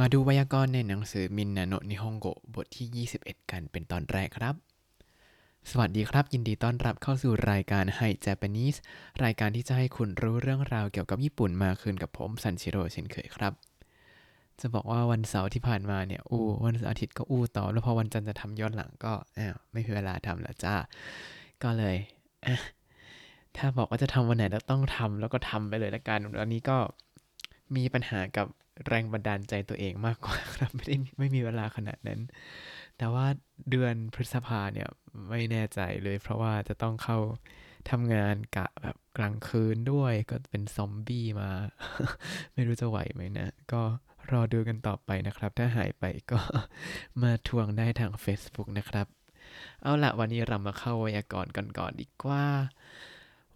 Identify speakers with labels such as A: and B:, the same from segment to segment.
A: มาดูไวยากรณ์ในหนังสือมินนาโนะนิฮงโกบทที่ 21 กันเป็นตอนแรกครับ สวัสดีครับ ยินดีต้อนรับเข้าสู่รายการไฮ Japanese รายการที่จะให้คุณรู้เรื่องราวเกี่ยวกับญี่ปุ่นมากขึ้นกับผมซันชิโร่เช่นเคยครับ จะบอกว่าวันเสาร์ที่ผ่านมาเนี่ย อู้วันอาทิตย์ก็อู้ต่อ แล้วพอวันจันทร์จะทำย้อนหลังก็อ้าวไม่มีเวลาทำแล้วจ้า ก็เลยถ้าบอกว่าจะทำวันไหนแล้วต้องทำแล้วก็ทำไปเลยละกันอันนี้ก็มีปัญหากับ แรงบันดาลใจตัวเองมากกว่าครับ ไม่ได้ไม่มีเวลาขนาดนั้น แต่ว่าเดือนพฤษภาเนี่ยไม่แน่ใจเลย เพราะว่าจะต้องเข้าทำงานกะแบบกลางคืนด้วยก็เป็นซอมบี้มา ไม่รู้จะไหวไหมนะ ก็รอดูกันต่อไปนะครับ ถ้าหายไปก็มาทวงได้ทาง Facebook นะครับ เอาละวันนี้เรามาเข้าไวยากรณ์กันก่อนดีกว่า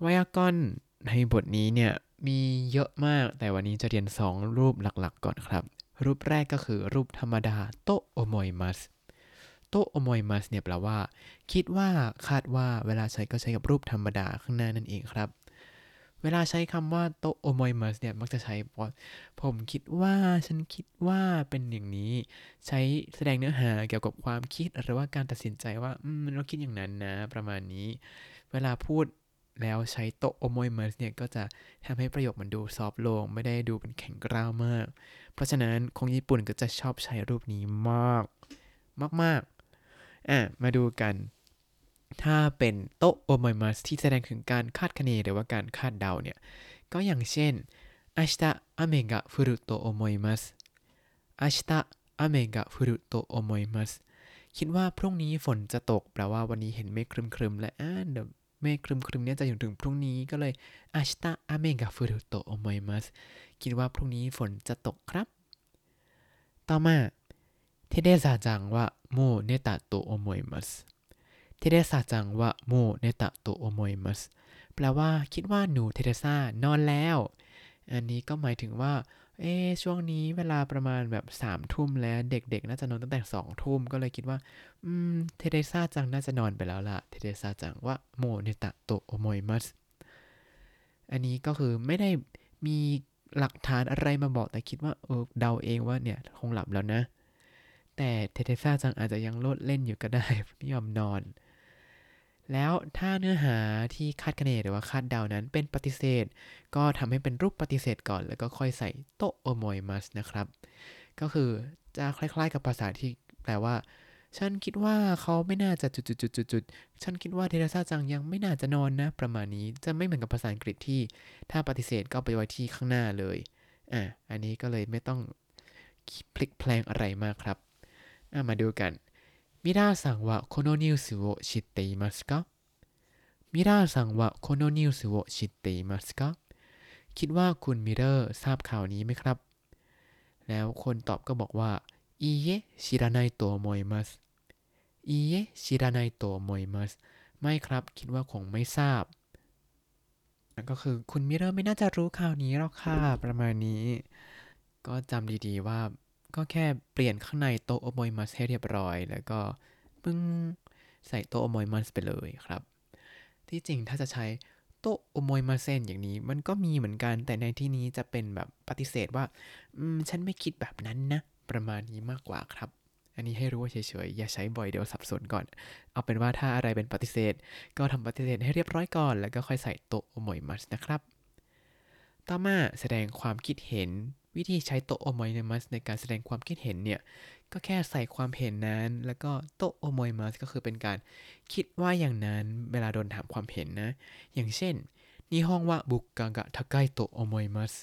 A: ไวยากรณ์ในบทนี้เนี่ย มีเยอะมากแต่วันนี้จะเรียน 2 รูปหลักๆ ก่อนครับ รูปแรกก็คือรูปธรรมดาโตโอโมยมัสโตโอโมยมัสเนี่ยแปลว่า คิดว่าคาดว่าเวลาใช้ก็ใช้กับรูปธรรมดาข้างหน้านั่นเองครับ เวลาใช้คำว่าโตโอโมยมัสเนี่ยมักจะใช้ว่าผมคิดว่าฉันคิดว่าเป็นอย่างนี้ ใช้แสดงเนื้อหาเกี่ยวกับความคิดหรือว่าการตัดสินใจว่า อืมเราคิดอย่างนั้นนะ ประมาณนี้ เวลาพูด แล้วใช้โตโอโมยมัสเนี่ยก็จะทำให้ประโยคมันดูซอฟต์ลง ไม่ได้ดูเป็นแข็งกร้าวมาก เพราะฉะนั้นคนญี่ปุ่นก็จะชอบใช้รูปนี้มาก มากๆอ่ะมาดูกัน ถ้าเป็นโตโอโมยมัสที่แสดงถึงการคาดคะเนหรือว่าการคาดเดาเนี่ย ก็อย่างเช่น明日雨が降ると思います明日雨が降ると思いますคิดว่าพรุ่งนี้ฝนจะตกแปลว่าวันนี้เห็นเมฆครึมๆและอ่าเดี๋ยว เมฆครึมๆเนี่ยจะอยู่ถึงพรุ่งนี้ก็เลยอาชิตะอาเมกะฟูรุโตโอมอยมัสคิดว่าพรุ่งนี้ฝนจะตกครับ ต่อมาเทเดซาจังว่าโมเนตะโตโอมอยมัสเทเดซาจังว่าโมเนตะโตโอมอยมัสแปลว่าคิดว่าหนูเทเดซานอนแล้ว อันนี้ก็หมายถึงว่า เอ๊ช่วงนี้เวลาประมาณแบบสามทุ่มแล้วเด็กๆ น่าจะนอนตั้งแต่สองทุ่มก็เลยคิดว่า อืม เทเดซ่าจังน่าจะนอนไปแล้วล่ะ เทเดซ่าจังว่าโมเนตะโตโอโมยมัสอันนี้ก็คือไม่ได้มีหลักฐานอะไรมาบอกแต่คิดว่าเออเดาเองว่าเนี่ยคงหลับแล้วนะ แต่เทเดซ่าจังอาจจะยังโลดเล่นอยู่ก็ได้ไม่ยอมนอน แล้วถ้าเนื้อหาที่คาดคะเนหรือว่าคาดเดานั้นเป็นปฏิเสธ ก็ทำให้เป็นรูปปฏิเสธก่อน แล้วก็ค่อยใส่โตโอโมยมัสนะครับ ก็คือจะคล้ายๆ กับภาษาที่แปลว่า ฉันคิดว่าเขาไม่น่าจะจุดๆๆๆฉันคิดว่าเทเรซาจังยังไม่น่าจะนอนนะ ประมาณนี้จะไม่เหมือนกับภาษาอังกฤษที่ ถ้าปฏิเสธก็ไปไว้ที่ข้างหน้าเลย อะอันนี้ก็เลยไม่ต้องพลิกแพลงอะไรมากครับมาดูกัน มิราซังวะโคโนนิวส์โอชิเตอิมัสกะมิราซังวะโคโนนิวส์โอชิเตอิมัสกะคิดว่าคุณมิเรอร์ทราบข่าวนี้ไหมครับ แล้วคนตอบก็บอกว่า いいえ知らないと思いますいいえ知らないと思います ไม่ครับ คิดว่าคงไม่ทราบ ก็คือคุณมิลเลอร์ไม่น่าจะรู้ข่าวนี้หรอกค่ะ ประมาณนี้ ก็จำดีๆว่า ก็แค่เปลี่ยนข้างใน と思います ให้เรียบร้อย แล้วก็ปึ้งใส่โตโอโมยมัสไปเลยครับ ที่จริงถ้าจะใช้โตโอโมยมาเซนอย่างนี้ มันก็มีเหมือนกันแต่ในที่นี้จะเป็นแบบปฏิเสธว่าอืมฉันไม่คิดแบบนั้นนะ ประมาณนี้มากกว่าครับ อันนี้ให้รู้ว่าเฉยๆอย่าใช้บ่อยเดี๋ยวสับสนก่อน เอาเป็นว่าถ้าอะไรเป็นปฏิเสธ ก็ทำปฏิเสธให้เรียบร้อยก่อน แล้วก็ค่อยใส่โตโอโมยมัสนะครับ ต่อมาแสดงความคิดเห็น วิธีใช้โตโอโมยมัสในการแสดงความคิดเห็นเนี่ย ก็แค่ใส่ความเห็นนั้น แล้วก็โตโอโมยมัสก็คือเป็นการคิดว่าอย่างนั้นเวลาโดนถามความเห็นนะ อย่างเช่นนิฮงวะบุกกะกะทาไกโตโอโมยมัส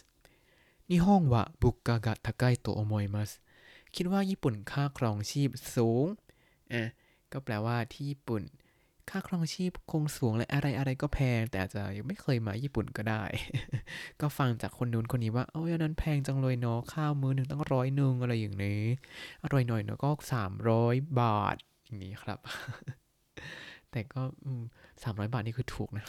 A: นิฮงวะบุกกะกะทาไกโตโอโมยมัสคิดว่าญี่ปุ่นค่าครองชีพสูงอะก็แปลว่าที่ญี่ปุ่น ค่าครองชีพคงสูงและอะไรอะไรก็แพง แต่อาจจะยังไม่เคยมาญี่ปุ่นก็ได้ ก็ฟังจากคนนู้นคนนี้ว่า โอ้ยอันนั้นแพงจังเลยเนาะข้าวมื้อหนึ่งตั้งร้อยหนึ่งอะไรอย่างนี้อร่อยหน่อยเนาะก็สามร้อยบาทอย่างนี้ครับ แต่ก็สามร้อยบาทนี่คือถูกนะ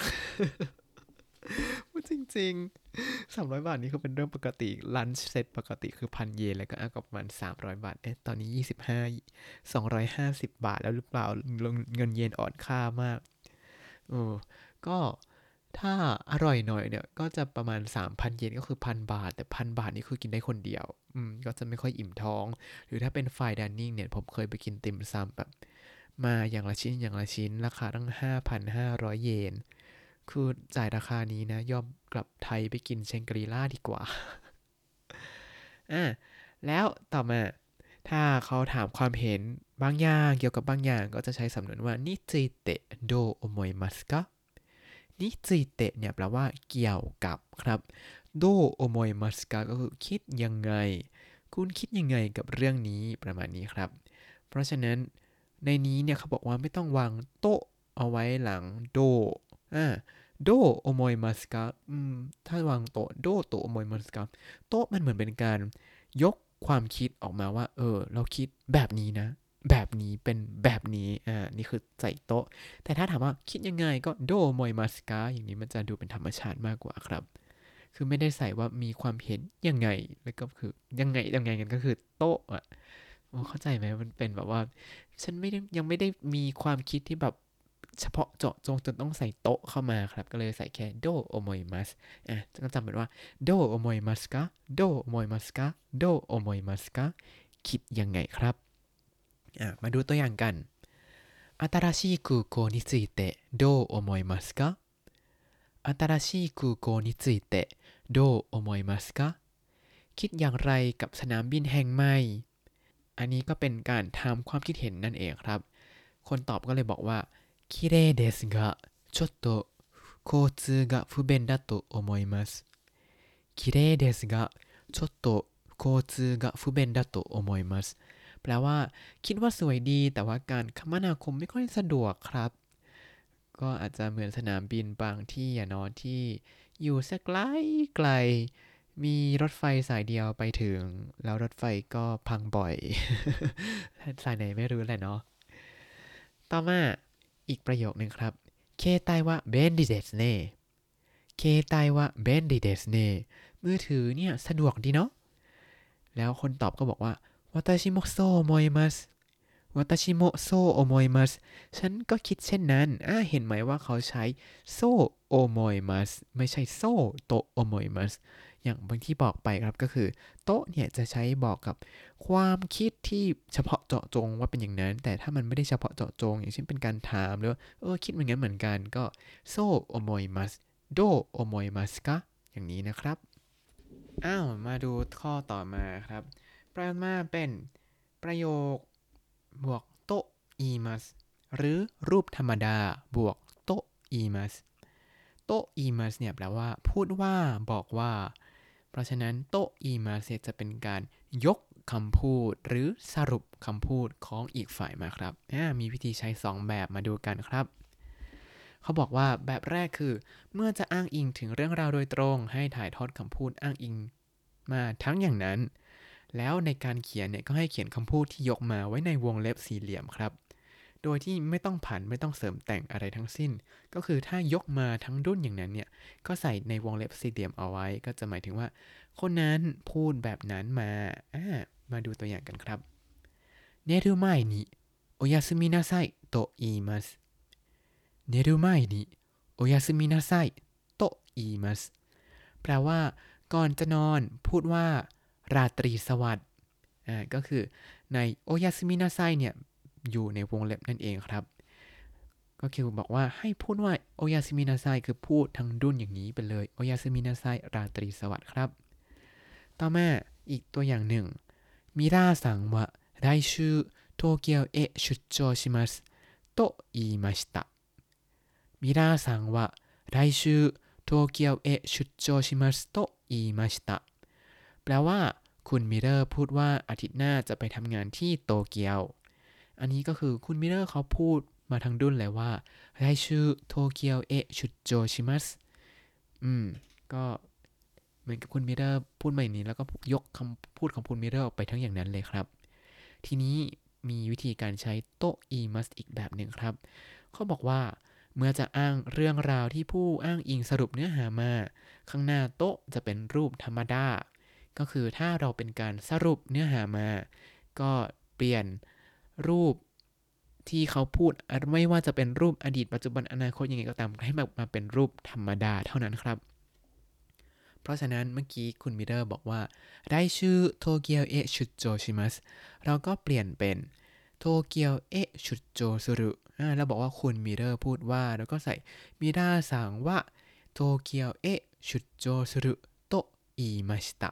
A: จริงๆ สามร้อยบาทนี่คือเป็นเรื่องปกติลันช์เซ็ตปกติคือพันเยนแล้วก็อาก็ประมาณสามร้อยบาทเอ๊ะตอนนี้ยี่สิบห้าสองร้อยห้าสิบบาทแล้วหรือเปล่าเงินเยนอ่อนค่ามากโอ้ก็ถ้าอร่อยหน่อยเนี่ย ก็จะประมาณ 3,000 เยนก็คือพันบาท แต่พันบาทนี่คือกินได้คนเดียว อืม ก็จะไม่ค่อยอิ่มท้อง หรือถ้าเป็นไฟดิเนิ่งเนี่ย ผมเคยไปกินติมซำแบบ มาอย่างละชิ้นอย่างละชิ้น ราคาตั้ง 5,500 เยน คือจ่ายราคานี้นะยอม ลับไทยไปกินเชงกรีล่าดีกว่า อ่า แล้วต่อมา ถ้าเขาถามความเห็นบางอย่างเกี่ยวกับบางอย่าง ก็จะใช้สำนวนว่านิจิเตะโดโอโมยมัสกะนิจิเตะเนี่ยแปลว่าเกี่ยวกับครับโดโอโมยมัสกะก็คือคิดยังไง คุณคิดยังไงกับเรื่องนี้ประมาณนี้ครับ เพราะฉะนั้นในนี้เนี่ยเขาบอกว่าไม่ต้องวางโต๊ะเอาไว้หลังโดอ่า โดโอโมยมัสกะอืมถ้าวางโตโดโตโอโมยมัสกะโตมันเหมือนเป็นการยกความคิดออกมาว่า เออ เราคิดแบบนี้นะ แบบนี้เป็นแบบนี้อ่านี่คือใส่โต๊ะ แต่ถ้าถามว่าคิดยังไงก็โดโมยมัสกาอย่างนี้มันจะดูเป็นธรรมชาติมากกว่าครับ คือไม่ได้ใส่ว่ามีความเห็นยังไงแล้วก็คือยังไงยังไงกันก็คือโต๊ะอะเข้าใจไหมมันเป็นแบบว่า ฉันไม่ได้ยังไม่ได้มีความคิดที่แบบ เฉพาะเจาะจงจนต้องใส่โต๊ะเข้ามาครับ ก็เลยใส่แค่โดโอโมยมัสอ่ะก็จำเป็นว่าโดโอโมยมัสกาโดโอโมยมัสกาโดโอโมยมัสกาคิดยังไงครับอ่ะมาดูตัวอย่างกัน新しい空港についてどう思いますか新しい空港についてどう思いますかคิดอย่างไรกับสนามบินแห่งใหม่ อันนี้ก็เป็นการถามความคิดเห็นนั่นเองครับ คนตอบก็เลยบอกว่า 綺麗ですがちょっと交通が不便だと思います綺麗ですがちょっと交通が不便だと思いますแปลว่า คิดว่าสวยดีแต่ว่าการคมนาคมไม่ค่อยสะดวกครับ ก็อาจจะเหมือนสนามบินบางที่อะเนาะที่อยู่สักไกลไกล มีรถไฟสายเดียวไปถึง แล้วรถไฟก็พังบ่อย สายไหนไม่รู้แหละเนาะต่อมา อีกประโยคหนึ่งครับ ケータイは便利ですねケータイは便利ですね มือถือเนี่ยสะดวกดีเนาะ แล้วคนตอบก็บอกว่า私もそう思います私もそう思います ฉันก็คิดเช่นนั้นอ่าเห็นไหมว่าเขาใช้ そう思います ไม่ใช่ そうと思います อย่างบางที่บอกไปครับก็คือ と เนี่ยจะใช้บอกกับความคิดที่เฉพาะเจาะจงว่าเป็นอย่างนั้น แต่ถ้ามันไม่ได้เฉพาะเจาะจง อย่างเช่นเป็นการถามหรือเออคิดเหมือนกันเหมือนกันก็ そう思いますどう思いますか อย่างนี้นะครับอ้าวมาดูข้อต่อมาครับแปลมาเป็นประโยคบวกโตอีมัสหรือรูปธรรมดาบวกโตอีมัสโตอีมัสเนี่ยแปลว่า พูดว่า บอกว่า ราะฉะนั้นโตอีมัสจะเป็นการยกคำพูดหรือสรุปคำพูดของอีกฝ่ายมาครับ มีวิธีใช้ 2 แบบมาดูกันครับ เขาบอกว่าแบบแรกคือ เมื่อจะอ้างอิงถึงเรื่องราวโดยตรง ให้ถ่ายทอดคำพูดอ้างอิงมาทั้งอย่างนั้น แล้วในการเขียนเนี่ยก็ให้เขียนคำพูดที่ยกมาไว้ในวงเล็บสี่เหลี่ยมครับ โดยที่ไม่ต้องผันไม่ต้องเสริมแต่งอะไรทั้งสิ้น ก็คือถ้ายกมาทั้งรุ่นอย่างนั้นเนี่ย ก็ใส่ในวงเล็บสี่เหลี่ยมเอาไว้ ก็จะหมายถึงว่า คนนั้นพูดแบบนั้นมาอ่ามาดูตัวอย่างกันครับเนรุไมนิโอยาสมินาไซと言います寝る前におやすみなさいと言います แปลว่า ก่อนจะนอนพูดว่า ราตรีสวัสดิ์อ่าก็คือใน おやすみなさい เนี่ย อยู่ในวงเล็บนั่นเองครับ ก็คือบอกว่าให้พูดว่าโอยาสมินาไซคือพูดทั้งดุนอย่างนี้ไปเลยโอยาสมินาไซราตรีสวัสดิ์ครับ ต่อมาอีกตัวอย่างหนึ่งミラーさんは来週東京へ出張しますと言いましたミラーさんは来週東京へ出張しますと言いました แปลว่า คุณมิลเลอร์พูดว่าอาทิตย์หน้าจะไปทำงานที่โตเกียว อันนี้ก็คือคุณมิลเลอร์เขาพูดมาทางดุนเลยว่า来週โตเกียวเอะชุดโจชิมัสอืม ก็เหมือนกับคุณมิเลอร์พูดมาอย่างนี้ แล้วก็ยกคำพูดของคุณมิเลอร์ออกไปทั้งอย่างนั้นเลยครับ ทีนี้มีวิธีการใช้と言いますอีกแบบหนึ่งครับ เขาบอกว่าเมื่อจะอ้างเรื่องราวที่ผู้อ้างอิงสรุปเนื้อหามา ข้างหน้า とจะเป็นรูปธรรมดา ก็คือถ้าเราเป็นการสรุปเนื้อหามา ก็เปลี่ยน รูปที่เขาพูดไม่ว่าจะเป็นรูปอดีตปัจจุบันอนาคตยังไงก็ตามให้มามาเป็นรูปธรรมดาเท่านั้นครับ เพราะฉะนั้นเมื่อกี้คุณมิเรอร์บอกว่า来週東京へ出張します เราก็เปลี่ยนเป็น東京へ出張する แล้วบอกว่าคุณมิเรอร์พูดว่า แล้วก็ใส่ミラーさんは東京へ出張すると言いました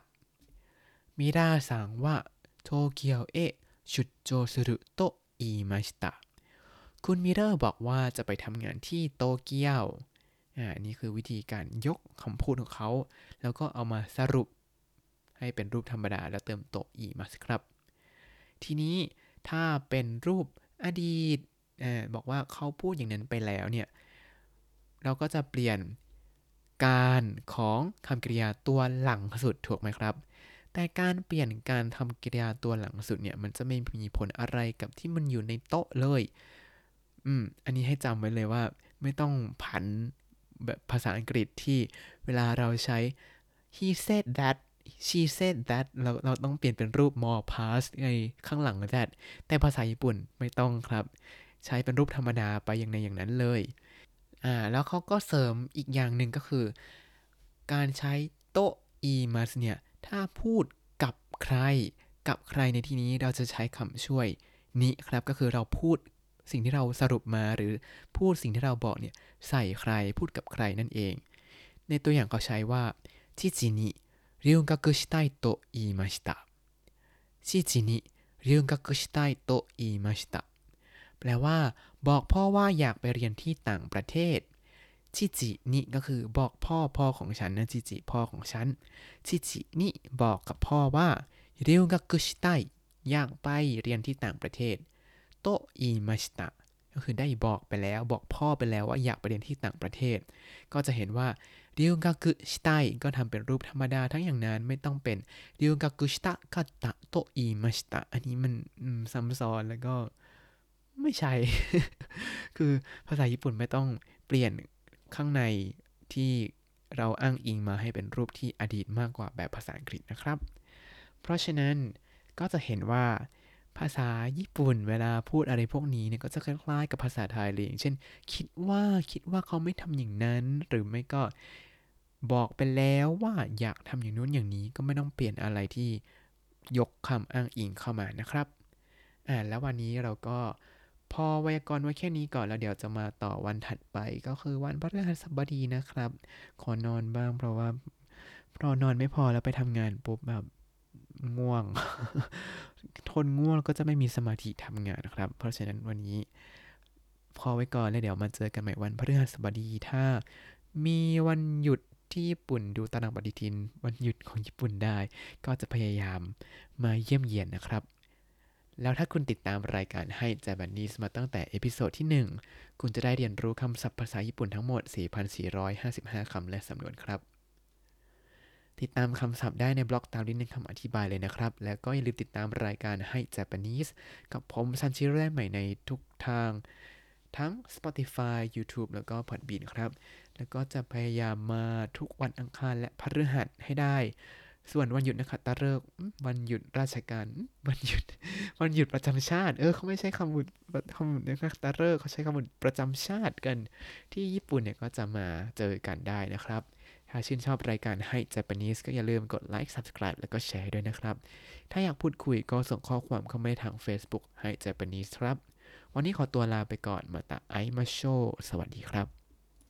A: ミラーさんは東京へ 出張すると言いましたคุณมิเรอร์บอกว่าจะไปทำงานที่โตเกียวอ่านี่คือวิธีการยกคำพูดของเขา แล้วก็เอามาสรุปให้เป็นรูปธรรมดาแล้วเติมโตอีมาสครับ ทีนี้ถ้าเป็นรูปอดีตอบอกว่าเขาพูดอย่างนั้นไปแล้วเนี่ย เราก็จะเปลี่ยนการของคำกริยาตัวหลังสุดถูกไหมครับ แต่การเปลี่ยนการทำกริยาตัวหลังสุดเนี่ยมันจะไม่มีผลอะไรกับที่มันอยู่ในโต๊ะเลย อืม อันนี้ให้จำไว้เลยว่า ไม่ต้องผันแบบภาษาอังกฤษที่เวลาเราใช้ he said that she said that เราเราต้องเปลี่ยนเป็นรูป more past ไงข้างหลัง that แต่ภาษาญี่ปุ่นไม่ต้องครับ ใช้เป็นรูปธรรมดาไปอย่างในอย่างนั้นเลย อ่า แล้วเขาก็เสริมอีกอย่างหนึ่งก็คือ การใช้โตอีมัสเนี่ย ถ้าพูดกับใคร กับใครในที่นี้เราจะใช้คำช่วยนี้ครับ ก็คือเราพูดสิ่งที่เราสรุปมาหรือพูดสิ่งที่เราบอกเนี่ยใส่ใครพูดกับใครนั่นเอง ในตัวอย่างเขาใช้ว่า父に留学したいと言いました 父に留学したいと言いましたแปลว่า บอกพ่อว่าอยากไปเรียนที่ต่างประเทศ ชิจินิก็คือบอกพ่อพ่อของฉันนะชิจิพ่อของฉันชิจินิบอกกับพ่อว่าเรียนกักุชิตอยากไปเรียนที่ต่างประเทศ โตอิมาชิตะก็คือได้บอกไปแล้วบอกพ่อไปแล้วว่าอยากไปเรียนที่ต่างประเทศ ก็จะเห็นว่าเรียวกากุชิตก็ทำเป็นรูปธรรมดาทั้งอย่างนั้นไม่ต้องเป็นเรียวกากุชิตะกัตตะโตอิมาชิตะอันนี้มันซ้ำซ้อนแล้วก็ไม่ใช่ คือภาษาญี่ปุ่นไม่ต้องเปลี่ยน ข้างในที่เราอ้างอิงมาให้เป็นรูปที่อดีตมากกว่าแบบภาษาอังกฤษนะครับ เพราะฉะนั้นก็จะเห็นว่าภาษาญี่ปุ่นเวลาพูดอะไรพวกนี้เนี่ยก็จะคล้ายๆกับภาษาไทยเลยอย่างเช่น คิดว่าคิดว่าเขาไม่ทำอย่างนั้น หรือไม่ก็บอกไปแล้วว่าอยากทำอย่างนู้นอย่างนี้ก็ไม่ต้องเปลี่ยนอะไรที่ยกคำอ้างอิงเข้ามานะครับอ่าแล้ววันนี้เราก็ พอไวยากรณ์ไว้แค่นี้ก่อนแล้วเดี๋ยวจะมาต่อวันถัดไปก็คือวันพฤหัสบดีนะครับ ขอนอนบ้างเพราะว่าพอนอนไม่พอแล้วไปทำงานปุ๊บแบบง่วง ทนง่วงก็จะไม่มีสมาธิทำงานนะครับ เพราะฉะนั้นวันนี้ พอไว้ก่อนแล้วเดี๋ยวมาเจอกันใหม่วันพฤหัสบดีถ้า มีวันหยุดที่ญี่ปุ่นดูตารางปฏิทิน วันหยุดของญี่ปุ่นได้ ก็จะพยายามมาเยี่ยมเยียนนะครับ แล้วถ้าคุณติดตามรายการ Hi Japanese มาตั้งแต่ episode ที่ 1 คุณจะได้เรียนรู้คำศัพท์ภาษาญี่ปุ่นทั้งหมด 4,455 คำและสำนวนครับ ติดตามคำศัพท์ได้ในบล็อกตามลิงก์ในคำอธิบายเลยนะครับ แล้วก็อย่าลืมติดตามรายการให้ Japanese กับผมซันชิเร่ใหม่ในทุกทาง ทั้ง Spotify YouTube แล้วก็ Podbean ครับ แล้วก็จะพยายามมาทุกวันอังคารและพฤหัสให้ได้ ส่วนวันหยุดนะครับตะเลิกวันหยุดราชการวันหยุดวันหยุดประจำชาติ เออเขาไม่ใช้คำบุคำบุนะครับตะเลิกเขาใช้คำบุประจำชาติกัน ที่ญี่ปุ่นเนี่ยก็จะมาเจอกันได้นะครับ ถ้าชื่นชอบรายการให้ Japanese ก็อย่าลืมกดไลค์ Subscribe แล้วก็แชร์ด้วยนะครับ ถ้าอยากพูดคุยก็ส่งข้อความเข้ามาทาง Facebook ให้ Japanese ครับ วันนี้ขอตัวลาไปก่อนมาตาไอมาโชสวัสดีครับ